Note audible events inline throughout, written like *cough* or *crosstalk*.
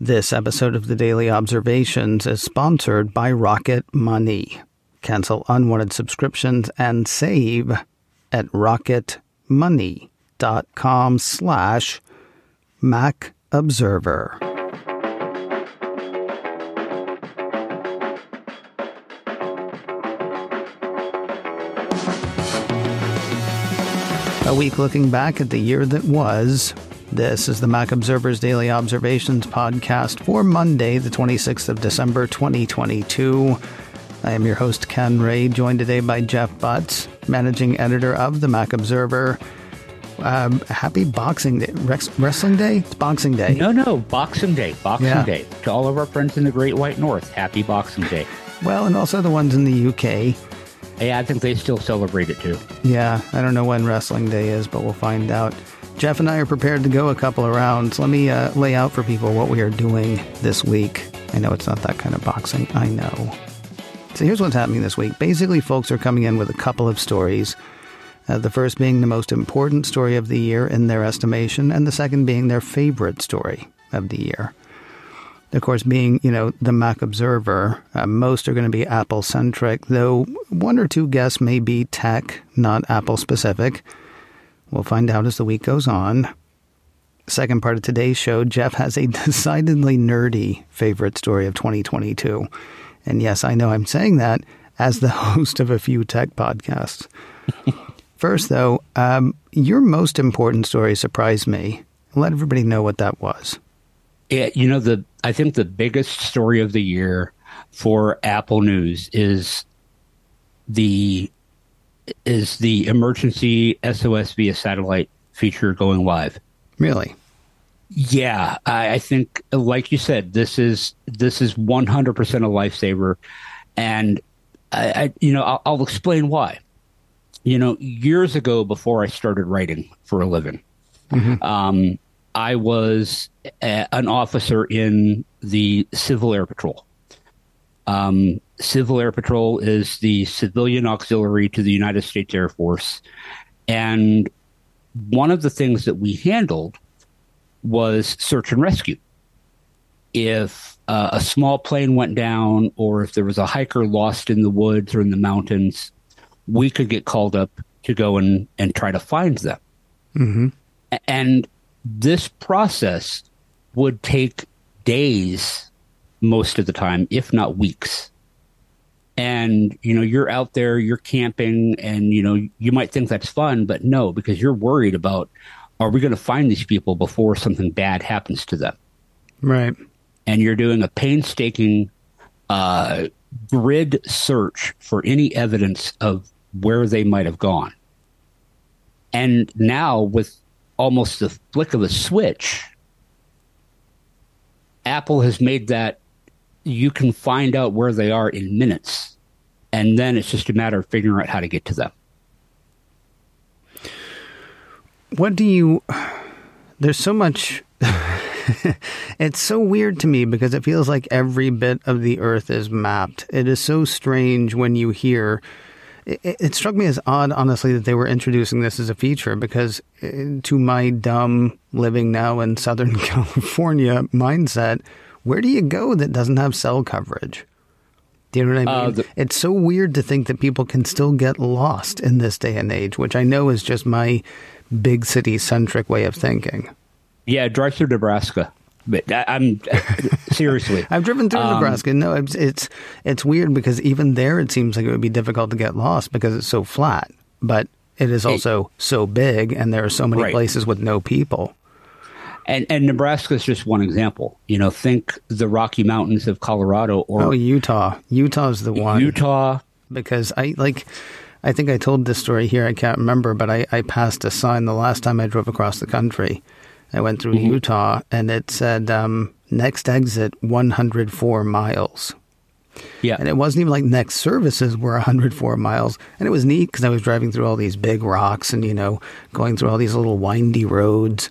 This episode of the Daily Observations is sponsored by Rocket Money. Cancel unwanted subscriptions and save at rocketmoney.com slash Mac Observer. A week looking back at the year that was. This is the Mac Observer's Daily Observations podcast for Monday, the 26th of December, 2022. I am your host, Ken Ray, joined today by Jeff Butts, managing editor of the Mac Observer. Um, happy Boxing Day. Rex, wrestling Day? It's Boxing Day. No, no, Boxing Day. Boxing yeah. Day. To all of our friends in the Great White North, happy Boxing Day. Well, and also the ones in the UK. Yeah, I think they still celebrate it too. Yeah, I don't know when Wrestling Day is, but we'll find out. Jeff and I are prepared to go a couple of rounds. Let me uh, lay out for people what we are doing this week. I know it's not that kind of boxing. I know. So here's what's happening this week. Basically, folks are coming in with a couple of stories. Uh, the first being the most important story of the year in their estimation, and the second being their favorite story of the year. Of course, being, you know, the Mac Observer, uh, most are going to be Apple centric, though one or two guests may be tech, not Apple specific. We'll find out as the week goes on. Second part of today's show, Jeff has a *laughs* decidedly nerdy favorite story of 2022. And yes, I know I'm saying that as the *laughs* host of a few tech podcasts. *laughs* First, though, um, your most important story surprised me. Let everybody know what that was. Yeah, you know the I think the biggest story of the year for Apple News is the is the emergency SOS via satellite feature going live. Really? Yeah, I, I think, like you said, this is this is one hundred percent a lifesaver, and I, I you know, I'll, I'll explain why. You know, years ago, before I started writing for a living, mm-hmm. um, I was a, an officer in the Civil Air Patrol. Um, Civil Air Patrol is the civilian auxiliary to the United States Air Force. And one of the things that we handled was search and rescue. If uh, a small plane went down, or if there was a hiker lost in the woods or in the mountains, we could get called up to go and, and try to find them. Mm-hmm. And this process would take days most of the time, if not weeks. And, you know, you're out there, you're camping, and, you know, you might think that's fun, but no, because you're worried about are we going to find these people before something bad happens to them? Right. And you're doing a painstaking uh, grid search for any evidence of where they might have gone. And now, with almost the flick of a switch, Apple has made that you can find out where they are in minutes. And then it's just a matter of figuring out how to get to them. What do you. There's so much. *laughs* it's so weird to me because it feels like every bit of the earth is mapped. It is so strange when you hear it, it, struck me as odd, honestly, that they were introducing this as a feature because, uh, to my dumb living now in *laughs* Southern California mindset, where do you go that doesn't have cell coverage? Do you know what I uh, mean? Uh, the, it's so weird to think that people can still get lost in this day and age, which I know is just my big city centric way of thinking. Yeah, drive through Nebraska. But I, am *laughs* seriously. I've driven through um, Nebraska. No, it's, it's it's weird because even there it seems like it would be difficult to get lost because it's so flat. But it is also it, so big, and there are so many right. places with no people. And and Nebraska is just one example. You know, think the Rocky Mountains of Colorado or oh Utah. Utah's the one. Utah, because I like. I think I told this story here. I can't remember, but I, I passed a sign the last time I drove across the country I went through mm-hmm. Utah and it said um, next exit 104 miles. Yeah. And it wasn't even like next services were 104 miles. And it was neat because I was driving through all these big rocks and, you know, going through all these little windy roads.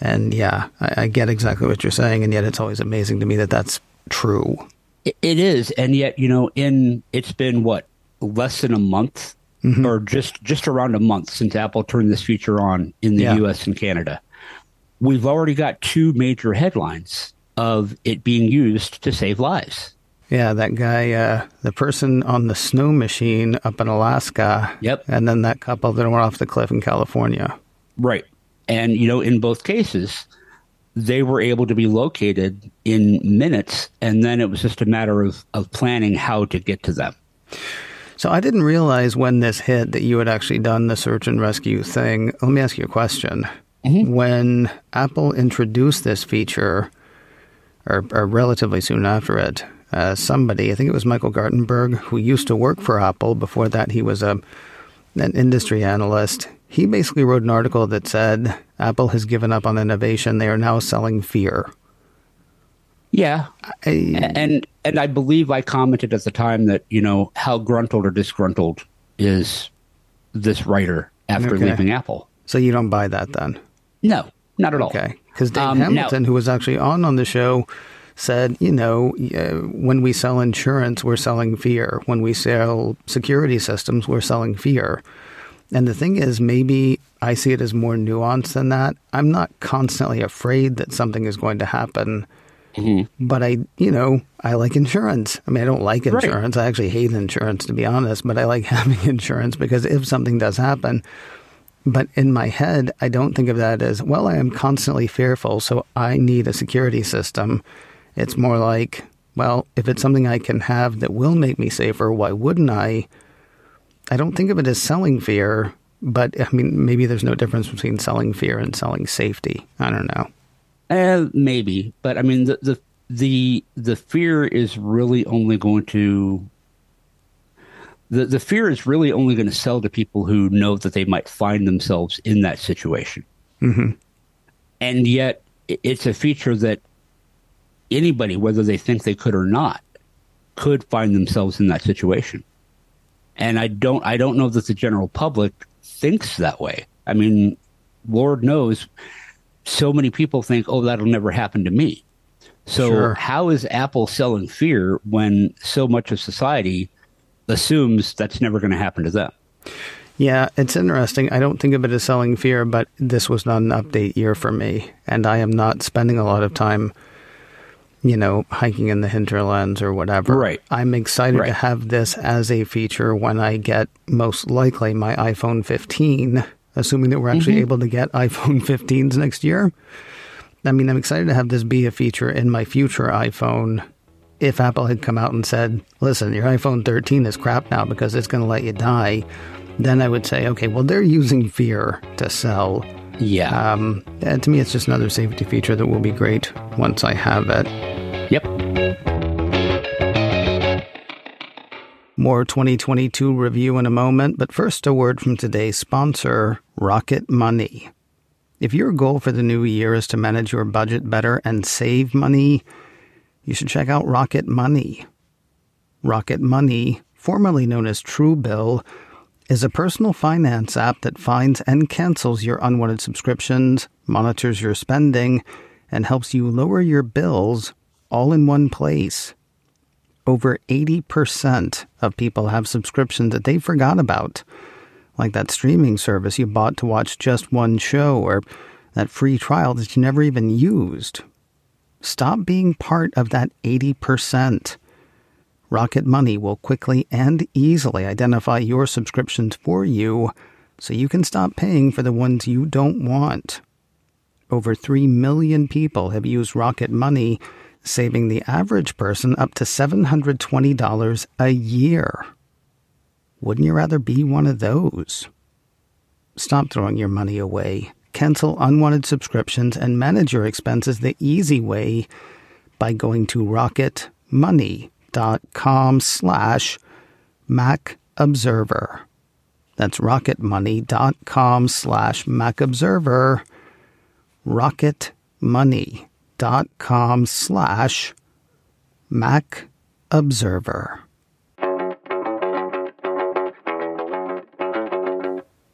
And yeah, I, I get exactly what you're saying. And yet it's always amazing to me that that's true. It is. And yet, you know, in it's been what, less than a month mm-hmm. or just, just around a month since Apple turned this feature on in the yeah. US and Canada we've already got two major headlines of it being used to save lives. Yeah, that guy, uh, the person on the snow machine up in Alaska. Yep. And then that couple that went off the cliff in California. Right. And, you know, in both cases, they were able to be located in minutes. And then it was just a matter of, of planning how to get to them. So I didn't realize when this hit that you had actually done the search and rescue thing. Let me ask you a question. Mm-hmm. When Apple introduced this feature, or, or relatively soon after it, uh, somebody, I think it was Michael Gartenberg, who used to work for Apple. Before that, he was a an industry analyst. He basically wrote an article that said Apple has given up on innovation. They are now selling fear. Yeah, I, and and I believe I commented at the time that you know how gruntled or disgruntled is this writer after okay. leaving Apple. So you don't buy that then? No, not at all. Okay, because Dave um, Hamilton, who was actually on on the show, said, you know, uh, when we sell insurance, we're selling fear. When we sell security systems, we're selling fear. And the thing is, maybe I see it as more nuanced than that. I'm not constantly afraid that something is going to happen. Mm-hmm. But I, you know, I like insurance. I mean, I don't like insurance. Right. I actually hate insurance, to be honest, but I like *laughs* having insurance because if something does happen, but in my head, I don't think of that as, well, I am constantly fearful, so I need a security system. It's more like, well, if it's something I can have that will make me safer, why wouldn't I? I don't think of it as selling fear, but I mean, maybe there's no difference between selling fear and selling safety. I don't know. Uh, maybe, but I mean, the the the the fear is really only going to the the fear is really only going to sell to people who know that they might find themselves in that situation. Mm-hmm. And yet, it's a feature that anybody, whether they think they could or not, could find themselves in that situation. And I don't, I don't know that the general public thinks that way. I mean, Lord knows, so many people think, "Oh, that'll never happen to me." So, sure. how is Apple selling fear when so much of society assumes that's never going to happen to them? Yeah, it's interesting. I don't think of it as selling fear, but this was not an update year for me, and I am not spending a lot of time you know, hiking in the hinterlands or whatever. Right. I'm excited right. to have this as a feature when I get most likely my iPhone 15, assuming that we're actually mm-hmm. able to get *laughs* iPhone 15s next year. I mean, I'm excited to have this be a feature in my future iPhone. If Apple had come out and said, listen, your iPhone 13 is crap now because it's going to let you die, then I would say, okay, well, they're using fear to sell yeah. Um, to me, it's just another safety feature that will be great once I have it. Yep. More 2022 review in a moment, but first a word from today's sponsor, Rocket Money. If your goal for the new year is to manage your budget better and save money, you should check out Rocket Money. Rocket Money, formerly known as Truebill, is a personal finance app that finds and cancels your unwanted subscriptions, monitors your spending, and helps you lower your bills all in one place. Over 80% of people have subscriptions that they forgot about, like that streaming service you bought to watch just one show or that free trial that you never even used. Stop being part of that 80%. Rocket Money will quickly and easily identify your subscriptions for you so you can stop paying for the ones you don't want. Over 3 million people have used Rocket Money, saving the average person up to $720 a year. Wouldn't you rather be one of those? Stop throwing your money away. Cancel unwanted subscriptions and manage your expenses the easy way by going to Rocket Money rocketmoney.com slash Mac Observer. That's rocketmoney.com slash Mac Observer. Rocketmoney.com slash Mac Observer.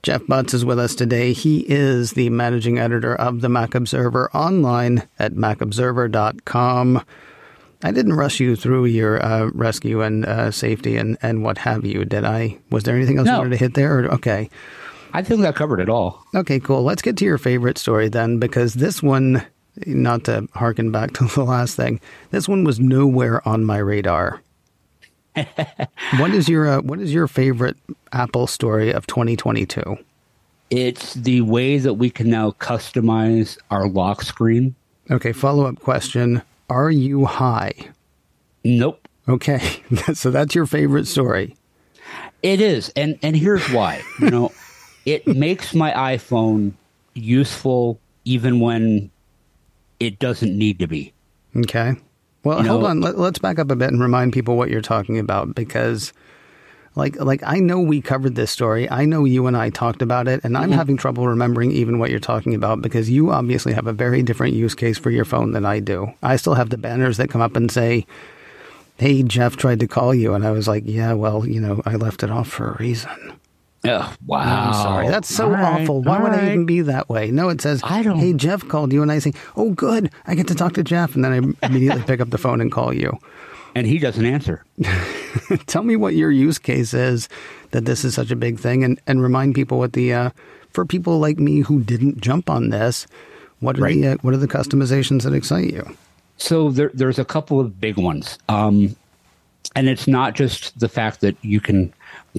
Jeff Butts is with us today. He is the managing editor of the Mac Observer online at macobserver.com. I didn't rush you through your uh, rescue and uh, safety and, and what have you, did I? Was there anything else no. you wanted to hit there? Or, okay. I think that covered it all. Okay, cool. Let's get to your favorite story then, because this one not to harken back *laughs* to the last thing, this one was nowhere on my radar. *laughs* what is your uh, what is your favorite Apple story of 2022? It's the way that we can now customize our lock screen. Okay, follow up question: Are you high? Nope. Okay, *laughs* so that's your favorite story. It is, and and here's why. You know, *laughs* it makes my iPhone useful even when it doesn't need to be. Okay. Well, you hold know, on. Let, us back up a bit and remind people what you're talking about because, like, like I know we covered this story. I know you and I talked about it, and I'm mm-hmm. having trouble remembering even what you're talking about because you obviously have a very different use case for your phone than I do. I still have the banners that come up and say, "Hey, Jeff tried to call you," and I was like, "Yeah, well, you know, I left it off for a reason." Oh, wow. I'm sorry. That's so all awful. Right, Why would right. I even be that way? No, it says, I don't... hey, Jeff called you. And I say, oh, good. I get to talk to Jeff. And then I immediately pick up the phone and call you. And he doesn't answer. *laughs* *laughs* Tell me what your use case is that this is such a big thing and, and remind people what the, uh, for people like me who didn't jump on this, what are, right. the, uh, what are the customizations that excite you? So there, there's a couple of big ones. Um, and it's not just the fact that you can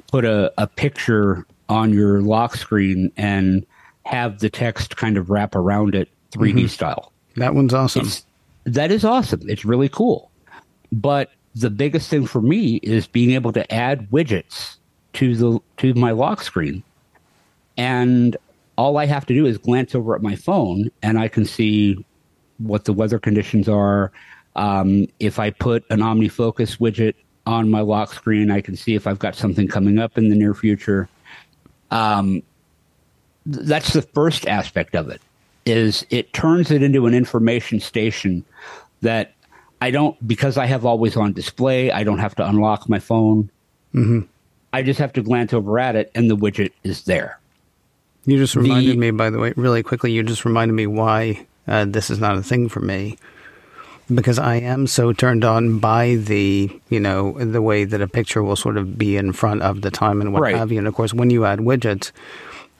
put a, a picture on your lock screen and have the text kind of wrap around it 3D mm-hmm. style. That one's awesome. It's, that is awesome. It's really cool. But the biggest thing for me is being able to add widgets to the to my lock screen. And all I have to do is glance over at my phone and I can see what the weather conditions are. Um, if I put an OmniFocus widget on my lock screen. I can see if I've got something coming up in the near future. Um, that's the first aspect of it. Is it turns it into an information station that I don't because I have always on display. I don't have to unlock my phone. Mm-hmm. I just have to glance over at it, and the widget is there. You just reminded the, me, by the way, really quickly. You just reminded me why uh, this is not a thing for me because I am so turned on by the, you know, the way that a picture will sort of be in front of the time and what right. have you. And of course, when you add widgets,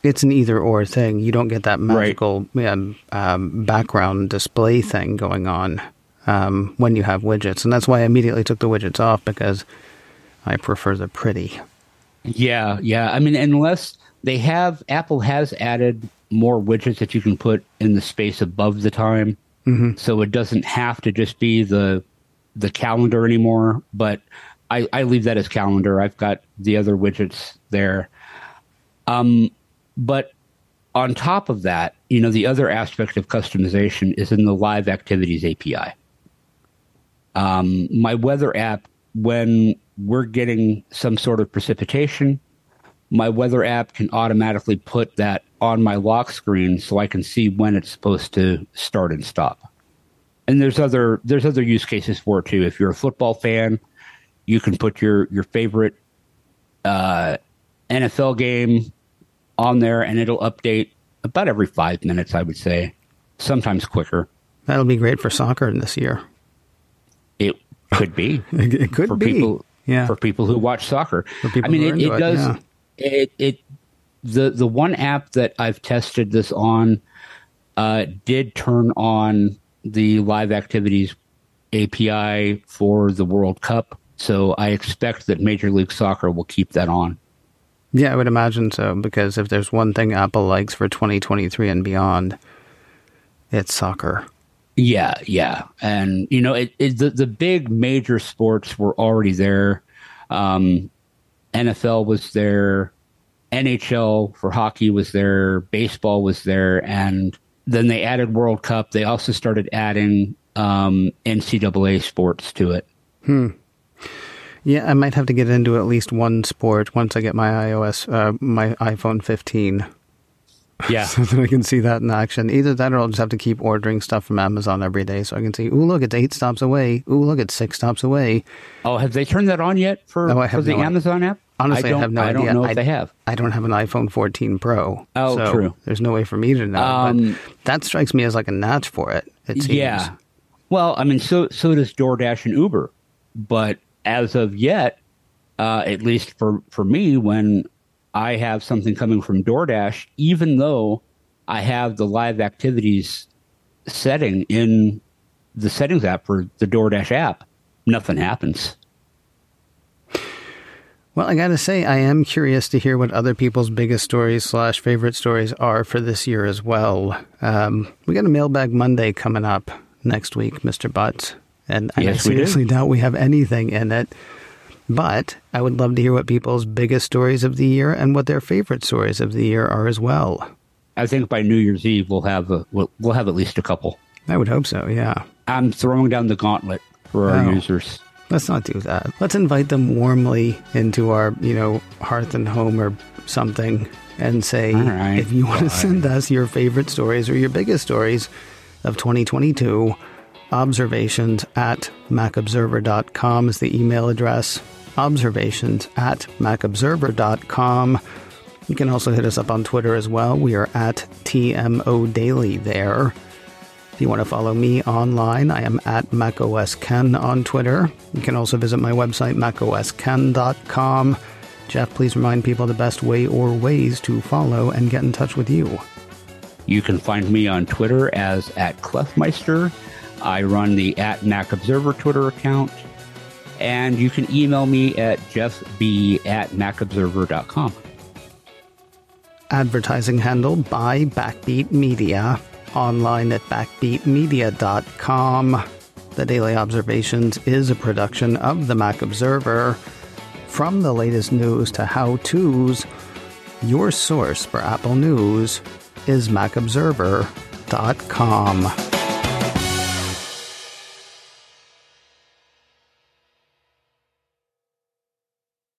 it's an either or thing. You don't get that magical right. um, um, background display thing going on um, when you have widgets. And that's why I immediately took the widgets off because I prefer the pretty. Yeah, yeah. I mean, unless they have, Apple has added more widgets that you can put in the space above the time. Mm-hmm. So it doesn't have to just be the the calendar anymore. But I, I leave that as calendar. I've got the other widgets there. Um, but on top of that, you know, the other aspect of customization is in the Live Activities API. Um, my weather app, when we're getting some sort of precipitation, my weather app can automatically put that on my lock screen so I can see when it's supposed to start and stop. And there's other there's other use cases for it too. If you're a football fan, you can put your your favorite uh, NFL game on there, and it'll update about every five minutes. I would say, sometimes quicker. That'll be great for soccer this year. It could be. it could for be. People, yeah. For people who watch soccer. I mean, it, it, does. yeah. it, it the the one app that I've tested this on uh, did turn on the live activities API for the World Cup, so I expect that Major League Soccer will keep that on. Yeah, I would imagine so because if there's one thing Apple likes for 2023 and beyond, it's soccer. Yeah, yeah, and you know, it, it, the the big major sports were already there. Um, NFL was there. NHL for hockey was there, baseball was there, and then they added World Cup. They also started adding um, NCAA sports to it. Hmm. Yeah, I might have to get into at least one sport once I get my iOS, uh, my iPhone 15. Yeah. *laughs* so that I can see that in action. Either that or I'll just have to keep ordering stuff from Amazon every day so I can see, ooh, look, it's eight stops away. Ooh, look, it's six stops away. Oh, have they turned that on yet for, for the no Amazon app? Honestly, I, I, have no I idea. I don't know if I, they have. I don't have an iPhone 14 Pro. Oh, so true. There's no way for me to know. Um, but that strikes me as like a notch for it. It seems. Yeah. Well, I mean, so so does DoorDash and Uber, but as of yet, uh, at least for for me, when I have something coming from DoorDash, even though I have the live activities setting in the settings app for the DoorDash app, nothing happens. Well, I got to say, I am curious to hear what other people's biggest stories slash favorite stories are for this year as well. Um, we got a mailbag Monday coming up next week, Mr. Butts, and, Yes, I we do. seriously doubt we have anything in it. But I would love to hear what people's biggest stories of the year and what their favorite stories of the year are as well. I think by New Year's Eve we'll have a, we'll, we'll have at least a couple. I would hope so, yeah. I'm throwing down the gauntlet for our Oh. users. Let's not do that. Let's invite them warmly into our, you know, hearth and home or something and say, right, if you want to send us your favorite stories or your biggest stories of 2022, observations at macobserver.com is the email address. Observations at macobserver.com. You can also hit us up on Twitter as well. We are at TMO Daily there. If you want to follow me online, I am at macOSKen on Twitter. You can also visit my website, macosken.com. Jeff, please remind people the best way or ways to follow and get in touch with you. You can find me on Twitter as at Clefmeister. I run the at Mac Observer Twitter account. And you can email me at jeffb at macobserver.com. Advertising handle by Backbeat Media, online at backbeatmedia.com. The Daily Observations is a production of the Mac Observer. From the latest news to how to's, your source for Apple News is macobserver.com.